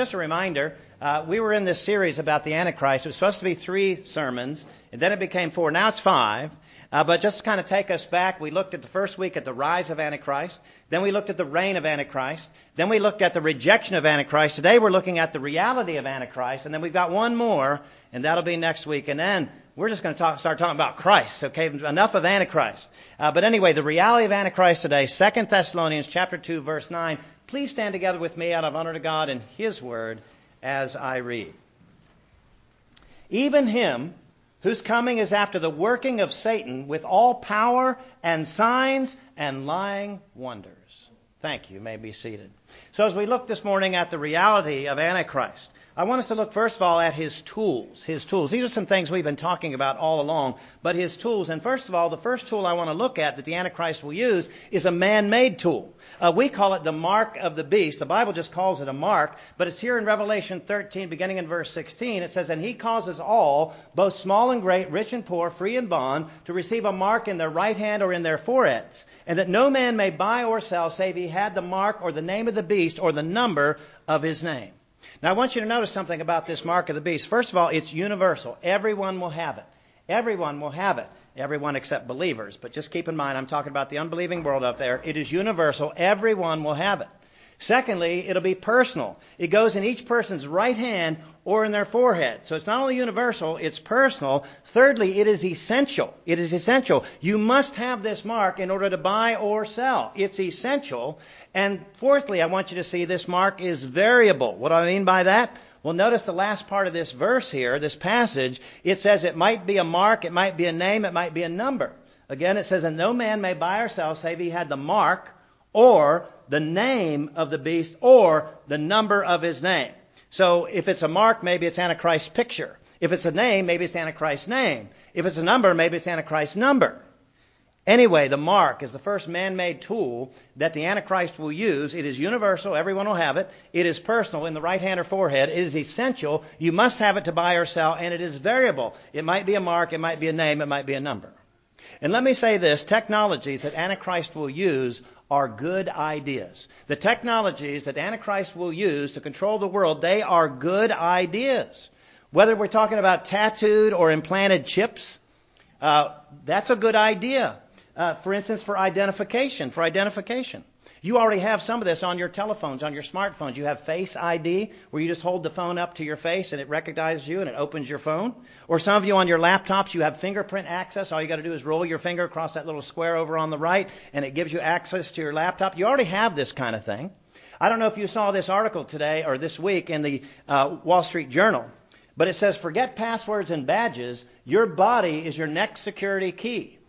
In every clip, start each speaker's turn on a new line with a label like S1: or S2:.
S1: Just a reminder, uh, we were in this series about the Antichrist. It was supposed to be three sermons, and then it became four. Now it's five. Uh, but just to kind of take us back, we looked at the first week at the rise of Antichrist. Then we looked at the reign of Antichrist. Then we looked at the rejection of Antichrist. Today we're looking at the reality of Antichrist. And then we've got one more, and that'll be next week. And then we're just going to talk, start talking about Christ. Okay, enough of Antichrist. Uh, but anyway, the reality of Antichrist today, 2 Thessalonians chapter 2, verse 9. Please stand together with me out of honor to God and His word as I read. Even him whose coming is after the working of Satan with all power and signs and lying wonders. Thank you. you may be seated. So as we look this morning at the reality of Antichrist, I want us to look first of all at his tools. His tools. These are some things we've been talking about all along, but his tools. And first of all, the first tool I want to look at that the Antichrist will use is a man-made tool. Uh, we call it the mark of the beast. The Bible just calls it a mark, but it's here in Revelation 13, beginning in verse 16. It says, And he causes all, both small and great, rich and poor, free and bond, to receive a mark in their right hand or in their foreheads, and that no man may buy or sell save he had the mark or the name of the beast or the number of his name. Now, I want you to notice something about this mark of the beast. First of all, it's universal. Everyone will have it. Everyone will have it. Everyone except believers. But just keep in mind, I'm talking about the unbelieving world out there. It is universal. Everyone will have it. Secondly, it'll be personal. It goes in each person's right hand or in their forehead. So it's not only universal, it's personal. Thirdly, it is essential. It is essential. You must have this mark in order to buy or sell. It's essential. And fourthly, I want you to see this mark is variable. What do I mean by that? Well, notice the last part of this verse here, this passage. It says it might be a mark, it might be a name, it might be a number. Again, it says, and no man may buy or sell save he had the mark or the name of the beast or the number of his name. So if it's a mark, maybe it's Antichrist's picture. If it's a name, maybe it's Antichrist's name. If it's a number, maybe it's Antichrist's number. Anyway, the mark is the first man-made tool that the Antichrist will use. It is universal. Everyone will have it. It is personal in the right hand or forehead. It is essential. You must have it to buy or sell, and it is variable. It might be a mark. It might be a name. It might be a number. And let me say this, technologies that Antichrist will use are good ideas. The technologies that Antichrist will use to control the world, they are good ideas. Whether we're talking about tattooed or implanted chips, uh, that's a good idea. Uh, for instance, for identification, for identification. You already have some of this on your telephones, on your smartphones. You have Face ID, where you just hold the phone up to your face and it recognizes you and it opens your phone. Or some of you on your laptops, you have fingerprint access. All you got to do is roll your finger across that little square over on the right and it gives you access to your laptop. You already have this kind of thing. I don't know if you saw this article today or this week in the uh, Wall Street Journal, but it says forget passwords and badges. Your body is your next security key.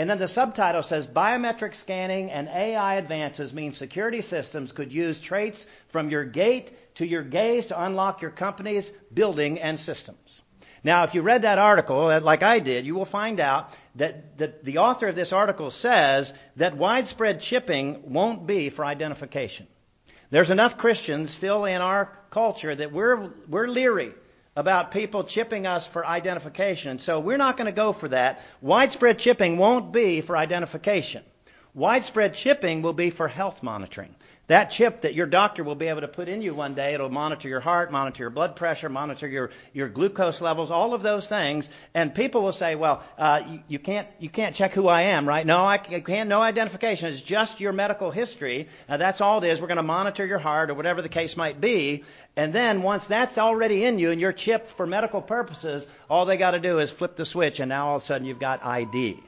S1: And then the subtitle says biometric scanning and AI advances mean security systems could use traits from your gait to your gaze to unlock your company's building and systems. Now, if you read that article, uh, like I did, you will find out that the, the author of this article says that widespread chipping won't be for identification. There's enough Christians still in our culture that we're, we're leery about people chipping us for identification. So we're not going to go for that. Widespread chipping won't be for identification. Widespread chipping will be for health monitoring. That chip that your doctor will be able to put in you one day, it'll monitor your heart, monitor your blood pressure, monitor your, your glucose levels, all of those things. And people will say, well, uh, you, you, can't, you can't check who I am, right? No, I can't, no identification. It's just your medical history. Uh, that's all it is. We're going to monitor your heart or whatever the case might be. And then once that's already in you and you're chipped for medical purposes, all they got to do is flip the switch and now all of a sudden you've got ID.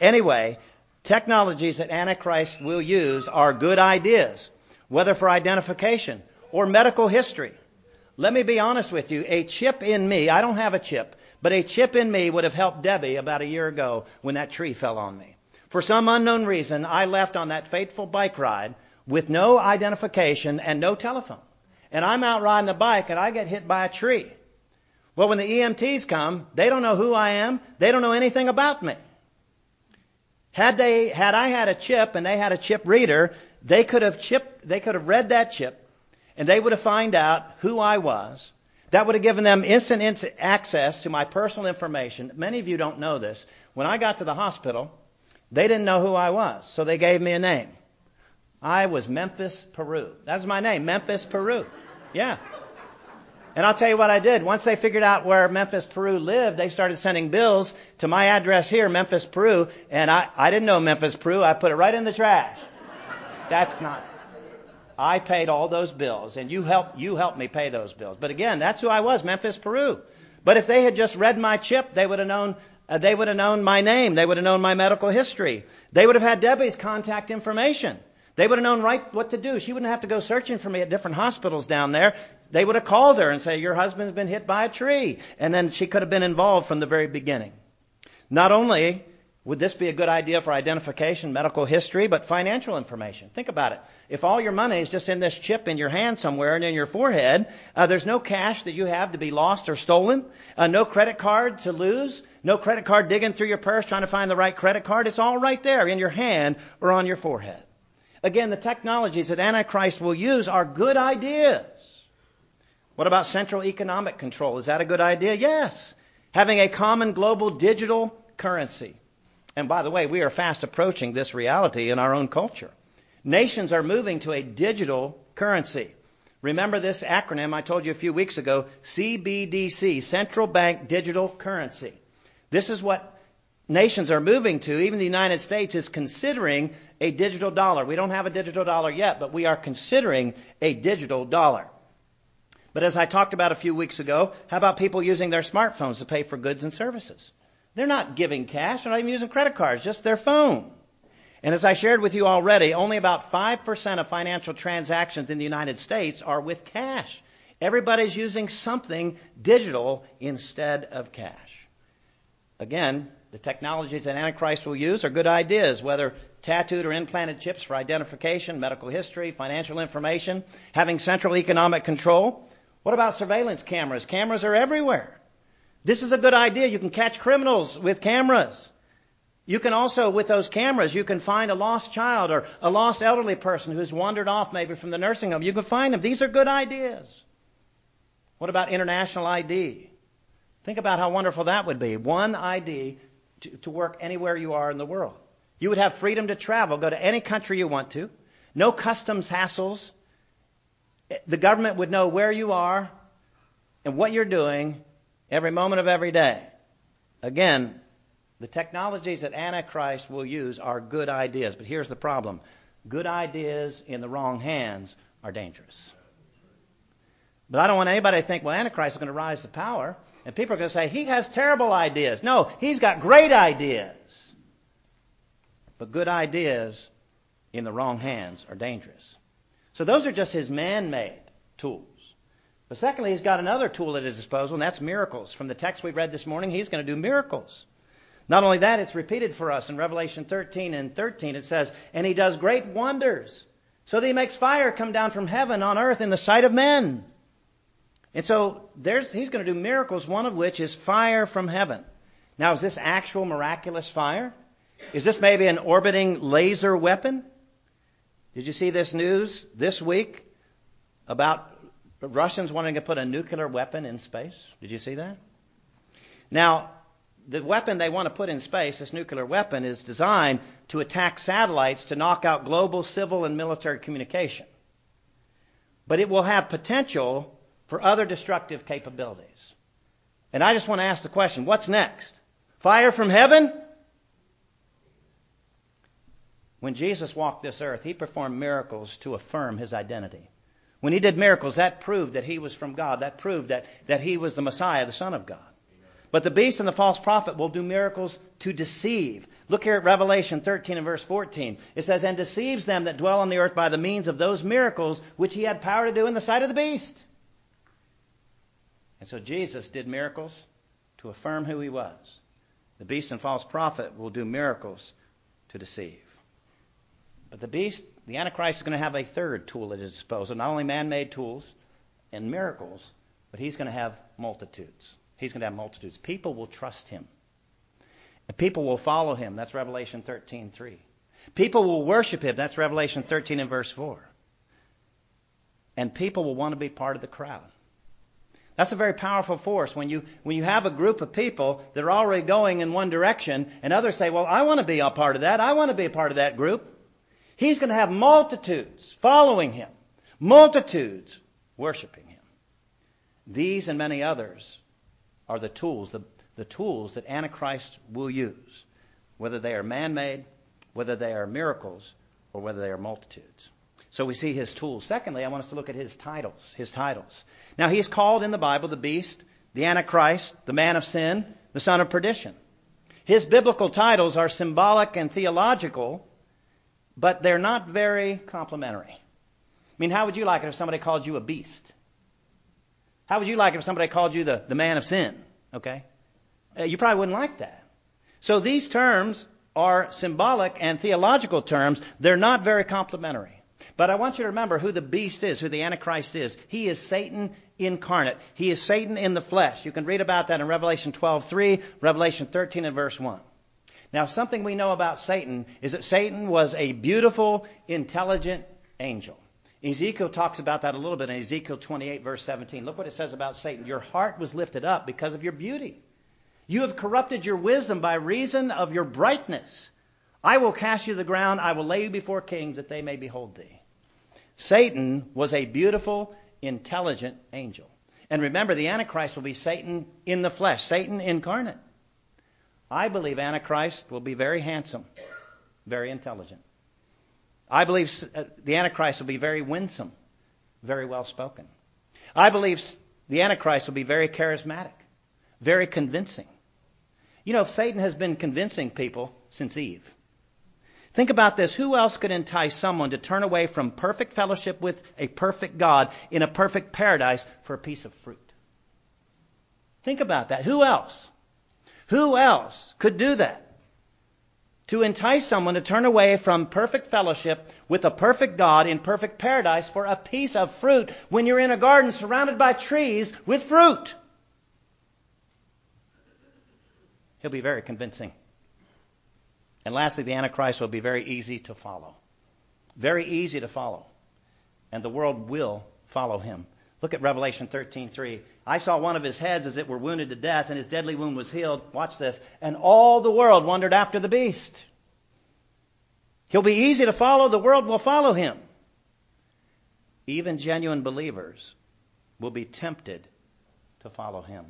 S1: Anyway, technologies that Antichrist will use are good ideas, whether for identification or medical history. Let me be honest with you. A chip in me, I don't have a chip, but a chip in me would have helped Debbie about a year ago when that tree fell on me. For some unknown reason, I left on that fateful bike ride with no identification and no telephone. And I'm out riding a bike and I get hit by a tree. Well, when the EMTs come, they don't know who I am. They don't know anything about me. Had they, had I had a chip and they had a chip reader, they could have chipped, they could have read that chip and they would have found out who I was. That would have given them instant, instant access to my personal information. Many of you don't know this. When I got to the hospital, they didn't know who I was, so they gave me a name. I was Memphis Peru. That's my name, Memphis Peru. Yeah. And I'll tell you what I did. Once they figured out where Memphis, Peru lived, they started sending bills to my address here, Memphis, Peru, and I, I didn't know Memphis, Peru. I put it right in the trash. That's not. I paid all those bills, and you helped you helped me pay those bills. But again, that's who I was, Memphis, Peru. But if they had just read my chip, they would have known uh, they would have known my name. They would have known my medical history. They would have had Debbie's contact information. They would have known right what to do. She wouldn't have to go searching for me at different hospitals down there. They would have called her and say, your husband's been hit by a tree. And then she could have been involved from the very beginning. Not only would this be a good idea for identification, medical history, but financial information? Think about it. If all your money is just in this chip in your hand somewhere and in your forehead, uh, there's no cash that you have to be lost or stolen, uh, no credit card to lose, no credit card digging through your purse trying to find the right credit card. It's all right there in your hand or on your forehead. Again, the technologies that Antichrist will use are good ideas. What about central economic control? Is that a good idea? Yes. Having a common global digital currency. And by the way, we are fast approaching this reality in our own culture. Nations are moving to a digital currency. Remember this acronym I told you a few weeks ago CBDC, Central Bank Digital Currency. This is what nations are moving to, even the United States is considering a digital dollar. We don't have a digital dollar yet, but we are considering a digital dollar. But as I talked about a few weeks ago, how about people using their smartphones to pay for goods and services? They're not giving cash, they're not even using credit cards, just their phone. And as I shared with you already, only about 5% of financial transactions in the United States are with cash. Everybody's using something digital instead of cash. Again, the technologies that Antichrist will use are good ideas, whether tattooed or implanted chips for identification, medical history, financial information, having central economic control. What about surveillance cameras? Cameras are everywhere. This is a good idea. You can catch criminals with cameras. You can also, with those cameras, you can find a lost child or a lost elderly person who's wandered off maybe from the nursing home. You can find them. These are good ideas. What about international ID? Think about how wonderful that would be. One ID to, to work anywhere you are in the world. You would have freedom to travel, go to any country you want to, no customs hassles. The government would know where you are and what you're doing every moment of every day. Again, the technologies that Antichrist will use are good ideas, but here's the problem good ideas in the wrong hands are dangerous. But I don't want anybody to think, well, Antichrist is going to rise to power. And people are going to say, he has terrible ideas. No, he's got great ideas. But good ideas in the wrong hands are dangerous. So those are just his man made tools. But secondly, he's got another tool at his disposal, and that's miracles. From the text we read this morning, he's going to do miracles. Not only that, it's repeated for us in Revelation 13 and 13. It says, And he does great wonders, so that he makes fire come down from heaven on earth in the sight of men. And so he's going to do miracles, one of which is fire from heaven. Now, is this actual miraculous fire? Is this maybe an orbiting laser weapon? Did you see this news this week about Russians wanting to put a nuclear weapon in space? Did you see that? Now, the weapon they want to put in space, this nuclear weapon, is designed to attack satellites to knock out global civil and military communication. But it will have potential for other destructive capabilities. And I just want to ask the question what's next? Fire from heaven? When Jesus walked this earth, he performed miracles to affirm his identity. When he did miracles, that proved that he was from God. That proved that, that he was the Messiah, the Son of God. But the beast and the false prophet will do miracles to deceive. Look here at Revelation 13 and verse 14. It says, And deceives them that dwell on the earth by the means of those miracles which he had power to do in the sight of the beast. And so Jesus did miracles to affirm who he was. The beast and false prophet will do miracles to deceive. But the beast, the Antichrist, is going to have a third tool at his disposal. Not only man made tools and miracles, but he's going to have multitudes. He's going to have multitudes. People will trust him. And people will follow him. That's Revelation 13:3. People will worship him. That's Revelation 13 and verse 4. And people will want to be part of the crowd. That's a very powerful force. When you, when you have a group of people that are already going in one direction and others say, well, I want to be a part of that. I want to be a part of that group. He's going to have multitudes following him. Multitudes worshiping him. These and many others are the tools, the, the tools that Antichrist will use, whether they are man made, whether they are miracles, or whether they are multitudes. So we see his tools. Secondly, I want us to look at his titles. His titles. Now he's called in the Bible the beast, the Antichrist, the man of sin, the son of perdition. His biblical titles are symbolic and theological, but they're not very complimentary. I mean, how would you like it if somebody called you a beast? How would you like it if somebody called you the, the man of sin? Okay? Uh, you probably wouldn't like that. So these terms are symbolic and theological terms. They're not very complimentary. But I want you to remember who the beast is, who the Antichrist is. He is Satan incarnate. He is Satan in the flesh. You can read about that in Revelation 12:3, Revelation 13 and verse 1. Now, something we know about Satan is that Satan was a beautiful, intelligent angel. Ezekiel talks about that a little bit in Ezekiel 28 verse 17. Look what it says about Satan. Your heart was lifted up because of your beauty. You have corrupted your wisdom by reason of your brightness. I will cast you to the ground. I will lay you before kings that they may behold thee. Satan was a beautiful, intelligent angel. And remember, the Antichrist will be Satan in the flesh, Satan incarnate. I believe Antichrist will be very handsome, very intelligent. I believe uh, the Antichrist will be very winsome, very well spoken. I believe the Antichrist will be very charismatic, very convincing. You know, if Satan has been convincing people since Eve, think about this. Who else could entice someone to turn away from perfect fellowship with a perfect God in a perfect paradise for a piece of fruit? Think about that. Who else? Who else could do that? To entice someone to turn away from perfect fellowship with a perfect God in perfect paradise for a piece of fruit when you're in a garden surrounded by trees with fruit. He'll be very convincing. And lastly, the Antichrist will be very easy to follow. Very easy to follow. And the world will follow him. Look at Revelation 13:3. I saw one of his heads as it were wounded to death, and his deadly wound was healed. Watch this. And all the world wondered after the beast. He'll be easy to follow. The world will follow him. Even genuine believers will be tempted to follow him.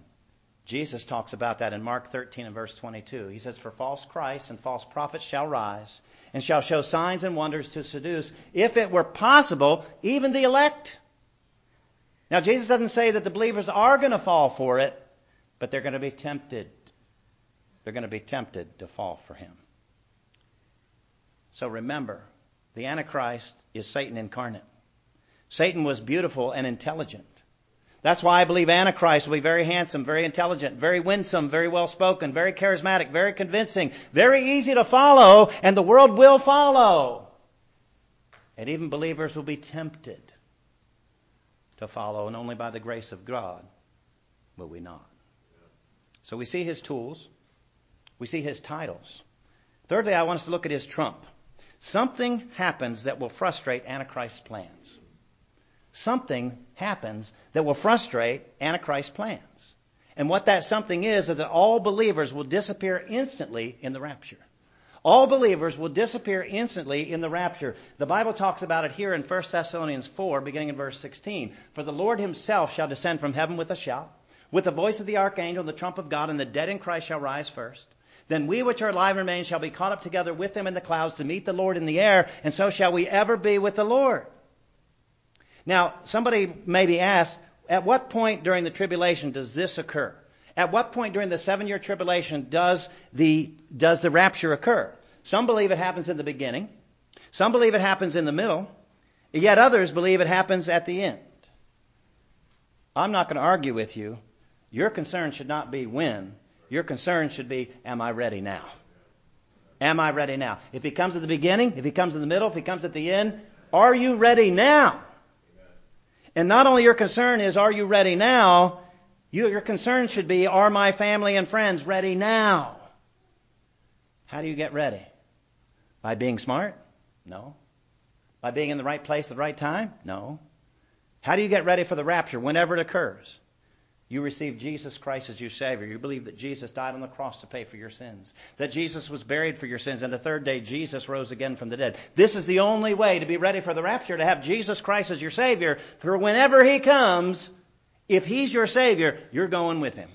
S1: Jesus talks about that in Mark 13 and verse 22. He says, For false Christs and false prophets shall rise and shall show signs and wonders to seduce, if it were possible, even the elect. Now, Jesus doesn't say that the believers are going to fall for it, but they're going to be tempted. They're going to be tempted to fall for him. So remember, the Antichrist is Satan incarnate. Satan was beautiful and intelligent. That's why I believe Antichrist will be very handsome, very intelligent, very winsome, very well spoken, very charismatic, very convincing, very easy to follow, and the world will follow. And even believers will be tempted to follow, and only by the grace of God will we not. So we see his tools, we see his titles. Thirdly, I want us to look at his trump. Something happens that will frustrate Antichrist's plans something happens that will frustrate Antichrist's plans. And what that something is, is that all believers will disappear instantly in the rapture. All believers will disappear instantly in the rapture. The Bible talks about it here in 1 Thessalonians 4, beginning in verse 16. For the Lord himself shall descend from heaven with a shout, with the voice of the archangel and the trump of God, and the dead in Christ shall rise first. Then we which are alive and remain shall be caught up together with them in the clouds to meet the Lord in the air, and so shall we ever be with the Lord. Now, somebody may be asked, at what point during the tribulation does this occur? At what point during the seven year tribulation does the, does the rapture occur? Some believe it happens in the beginning. Some believe it happens in the middle. Yet others believe it happens at the end. I'm not going to argue with you. Your concern should not be when. Your concern should be, am I ready now? Am I ready now? If he comes at the beginning, if he comes in the middle, if he comes at the end, are you ready now? And not only your concern is, are you ready now? You, your concern should be, are my family and friends ready now? How do you get ready? By being smart? No. By being in the right place at the right time? No. How do you get ready for the rapture whenever it occurs? You receive Jesus Christ as your Savior. You believe that Jesus died on the cross to pay for your sins. That Jesus was buried for your sins. And the third day, Jesus rose again from the dead. This is the only way to be ready for the rapture, to have Jesus Christ as your Savior. For whenever He comes, If He's your Savior, you're going with Him.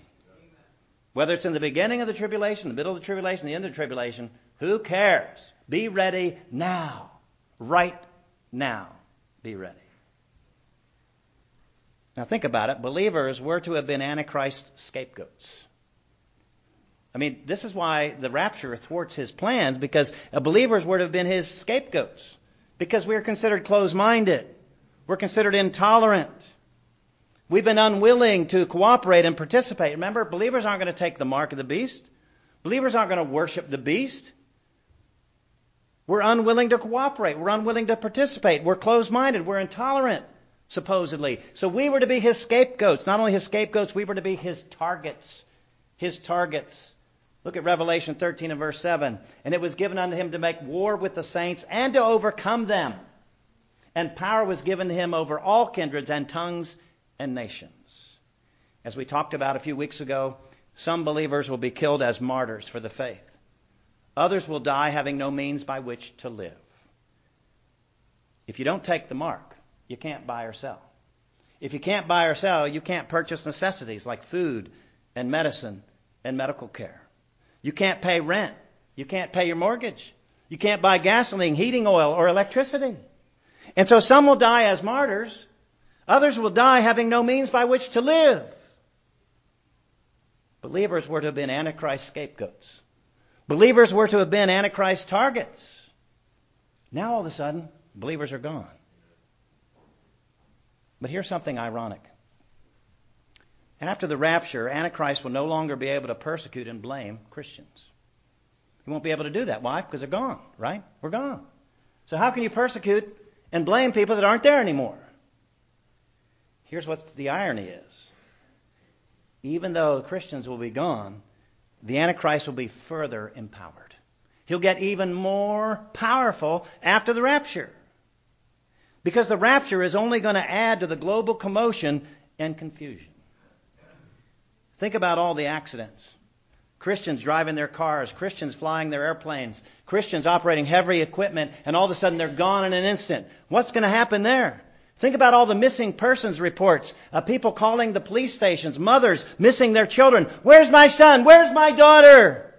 S1: Whether it's in the beginning of the tribulation, the middle of the tribulation, the end of the tribulation, who cares? Be ready now. Right now. Be ready. Now think about it. Believers were to have been Antichrist scapegoats. I mean, this is why the rapture thwarts his plans, because believers were to have been his scapegoats. Because we are considered closed minded. We're considered intolerant. We've been unwilling to cooperate and participate. Remember, believers aren't going to take the mark of the beast. Believers aren't going to worship the beast. We're unwilling to cooperate. We're unwilling to participate. We're closed minded. We're intolerant, supposedly. So we were to be his scapegoats. Not only his scapegoats, we were to be his targets. His targets. Look at Revelation 13 and verse 7. And it was given unto him to make war with the saints and to overcome them. And power was given to him over all kindreds and tongues and nations. As we talked about a few weeks ago, some believers will be killed as martyrs for the faith. Others will die having no means by which to live. If you don't take the mark, you can't buy or sell. If you can't buy or sell, you can't purchase necessities like food and medicine and medical care. You can't pay rent. You can't pay your mortgage. You can't buy gasoline, heating oil, or electricity. And so some will die as martyrs Others will die having no means by which to live. Believers were to have been Antichrist scapegoats. Believers were to have been Antichrist targets. Now all of a sudden, believers are gone. But here's something ironic. After the rapture, Antichrist will no longer be able to persecute and blame Christians. He won't be able to do that. Why? Because they're gone, right? We're gone. So how can you persecute and blame people that aren't there anymore? Here's what the irony is. Even though Christians will be gone, the Antichrist will be further empowered. He'll get even more powerful after the rapture. Because the rapture is only going to add to the global commotion and confusion. Think about all the accidents. Christians driving their cars, Christians flying their airplanes, Christians operating heavy equipment, and all of a sudden they're gone in an instant. What's going to happen there? Think about all the missing persons reports, uh, people calling the police stations, mothers missing their children. Where's my son? Where's my daughter?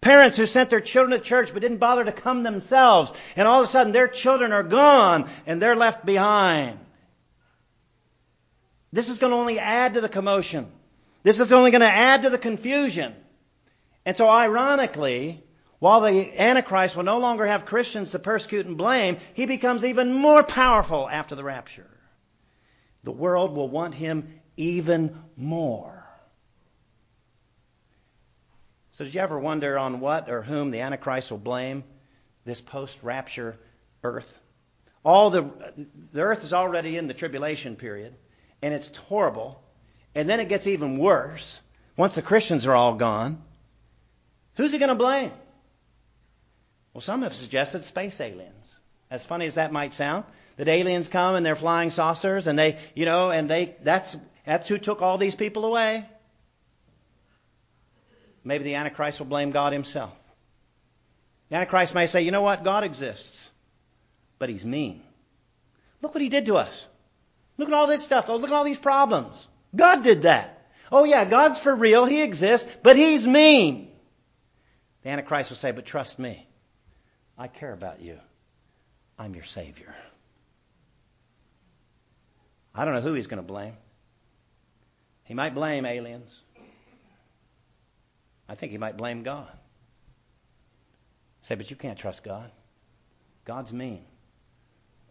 S1: Parents who sent their children to church but didn't bother to come themselves. And all of a sudden their children are gone and they're left behind. This is going to only add to the commotion. This is only going to add to the confusion. And so ironically, while the Antichrist will no longer have Christians to persecute and blame, he becomes even more powerful after the rapture. The world will want him even more. So, did you ever wonder on what or whom the Antichrist will blame this post rapture earth? All the, the earth is already in the tribulation period, and it's horrible. And then it gets even worse once the Christians are all gone. Who's he going to blame? Well, some have suggested space aliens. As funny as that might sound, that aliens come and they're flying saucers and they, you know, and they, that's, that's who took all these people away. Maybe the Antichrist will blame God himself. The Antichrist may say, you know what? God exists, but he's mean. Look what he did to us. Look at all this stuff. Oh, look at all these problems. God did that. Oh yeah, God's for real. He exists, but he's mean. The Antichrist will say, but trust me. I care about you. I'm your Savior. I don't know who he's going to blame. He might blame aliens. I think he might blame God. Say, but you can't trust God. God's mean.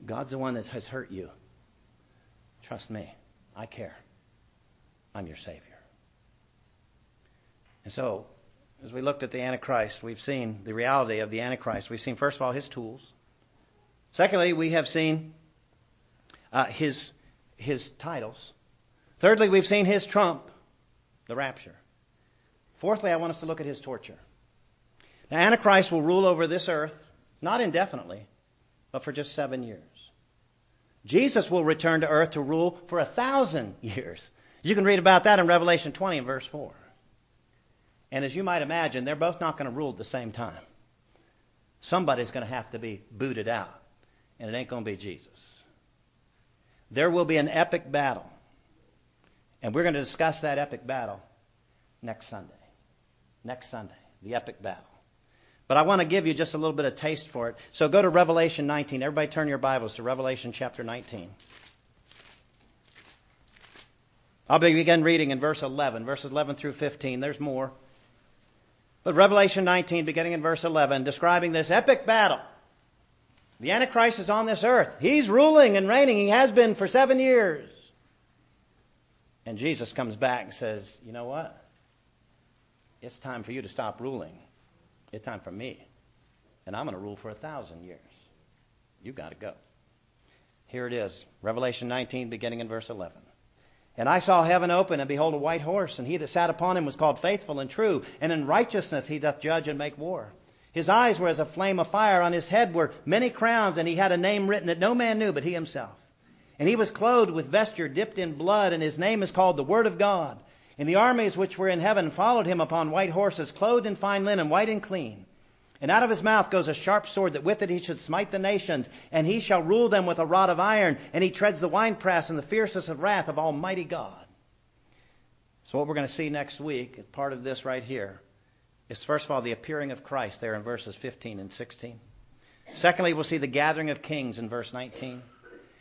S1: God's the one that has hurt you. Trust me. I care. I'm your Savior. And so, as we looked at the Antichrist, we've seen the reality of the Antichrist. We've seen, first of all, his tools. Secondly, we have seen uh, his, his titles. Thirdly, we've seen his trump, the rapture. Fourthly, I want us to look at his torture. The Antichrist will rule over this earth, not indefinitely, but for just seven years. Jesus will return to earth to rule for a thousand years. You can read about that in Revelation 20 and verse 4. And as you might imagine, they're both not going to rule at the same time. Somebody's going to have to be booted out, and it ain't going to be Jesus. There will be an epic battle. And we're going to discuss that epic battle next Sunday. Next Sunday, the epic battle. But I want to give you just a little bit of taste for it. So go to Revelation 19. Everybody turn your Bibles to Revelation chapter 19. I'll begin reading in verse 11, verses 11 through 15. There's more. But Revelation 19, beginning in verse 11, describing this epic battle. The Antichrist is on this earth. He's ruling and reigning. He has been for seven years. And Jesus comes back and says, You know what? It's time for you to stop ruling. It's time for me. And I'm going to rule for a thousand years. You've got to go. Here it is Revelation 19, beginning in verse 11. And I saw heaven open, and behold, a white horse, and he that sat upon him was called faithful and true, and in righteousness he doth judge and make war. His eyes were as a flame of fire, on his head were many crowns, and he had a name written that no man knew but he himself. And he was clothed with vesture dipped in blood, and his name is called the Word of God. And the armies which were in heaven followed him upon white horses, clothed in fine linen, white and clean. And out of his mouth goes a sharp sword, that with it he should smite the nations, and he shall rule them with a rod of iron, and he treads the winepress in the fierceness of wrath of Almighty God. So, what we're going to see next week, part of this right here, is first of all the appearing of Christ there in verses 15 and 16. Secondly, we'll see the gathering of kings in verse 19.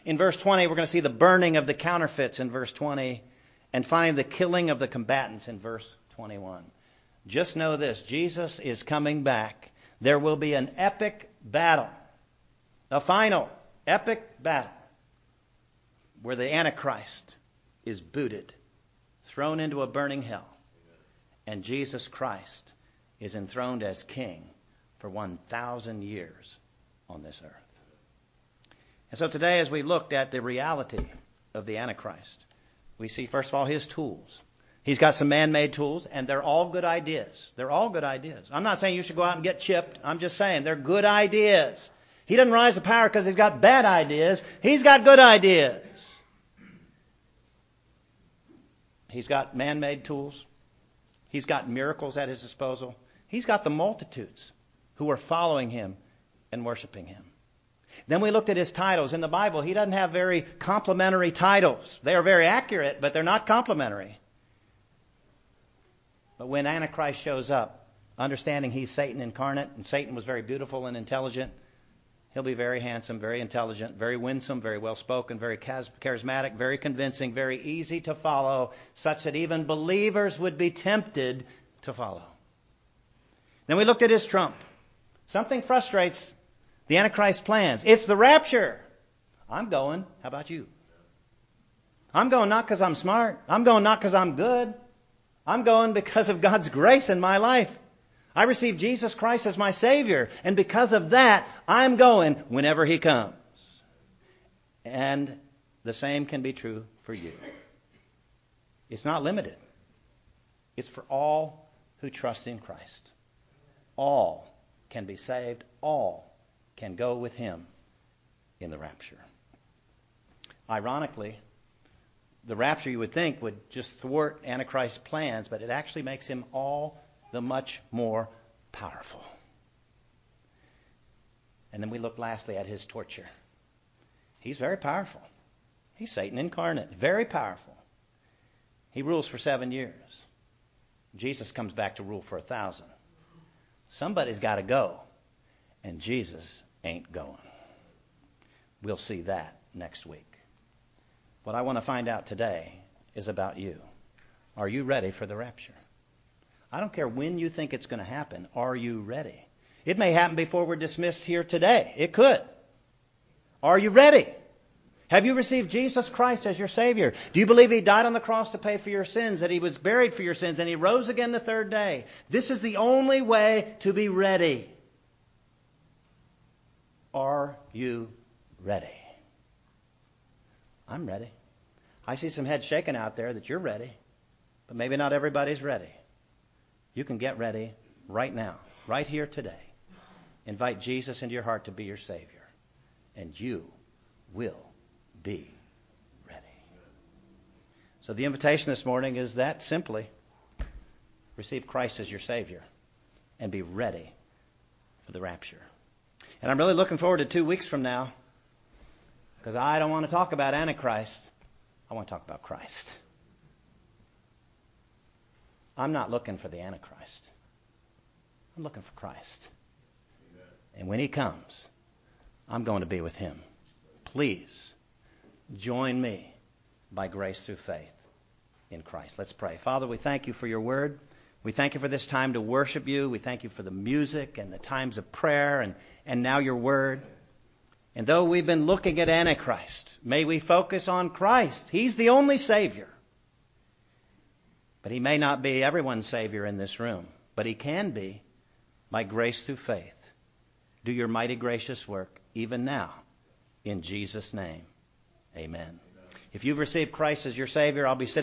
S1: In verse 20, we're going to see the burning of the counterfeits in verse 20. And finally, the killing of the combatants in verse 21. Just know this Jesus is coming back there will be an epic battle, a final epic battle, where the Antichrist is booted, thrown into a burning hell, and Jesus Christ is enthroned as king for 1,000 years on this earth. And so today, as we looked at the reality of the Antichrist, we see, first of all, his tools. He's got some man-made tools, and they're all good ideas. They're all good ideas. I'm not saying you should go out and get chipped. I'm just saying they're good ideas. He doesn't rise to power because he's got bad ideas. He's got good ideas. He's got man-made tools. He's got miracles at his disposal. He's got the multitudes who are following him and worshiping him. Then we looked at his titles. In the Bible, he doesn't have very complimentary titles. They are very accurate, but they're not complimentary. When Antichrist shows up, understanding he's Satan incarnate, and Satan was very beautiful and intelligent, he'll be very handsome, very intelligent, very winsome, very well spoken, very charismatic, very convincing, very easy to follow, such that even believers would be tempted to follow. Then we looked at his trump. Something frustrates the Antichrist plans. It's the rapture. I'm going. How about you? I'm going not because I'm smart. I'm going not because I'm good. I'm going because of God's grace in my life. I received Jesus Christ as my Savior, and because of that, I'm going whenever He comes. And the same can be true for you. It's not limited, it's for all who trust in Christ. All can be saved, all can go with Him in the rapture. Ironically, the rapture, you would think, would just thwart Antichrist's plans, but it actually makes him all the much more powerful. And then we look lastly at his torture. He's very powerful. He's Satan incarnate, very powerful. He rules for seven years. Jesus comes back to rule for a thousand. Somebody's got to go, and Jesus ain't going. We'll see that next week. What I want to find out today is about you. Are you ready for the rapture? I don't care when you think it's going to happen. Are you ready? It may happen before we're dismissed here today. It could. Are you ready? Have you received Jesus Christ as your Savior? Do you believe He died on the cross to pay for your sins, that He was buried for your sins, and He rose again the third day? This is the only way to be ready. Are you ready? I'm ready. I see some heads shaking out there that you're ready, but maybe not everybody's ready. You can get ready right now, right here today. Invite Jesus into your heart to be your Savior, and you will be ready. So the invitation this morning is that simply receive Christ as your Savior and be ready for the rapture. And I'm really looking forward to two weeks from now because I don't want to talk about Antichrist. I want to talk about Christ. I'm not looking for the Antichrist. I'm looking for Christ. And when he comes, I'm going to be with him. Please join me by grace through faith in Christ. Let's pray. Father, we thank you for your word. We thank you for this time to worship you. We thank you for the music and the times of prayer and, and now your word. And though we've been looking at Antichrist, may we focus on Christ. He's the only Savior. But he may not be everyone's Savior in this room, but he can be by grace through faith. Do your mighty gracious work even now. In Jesus' name, amen. If you've received Christ as your Savior, I'll be sitting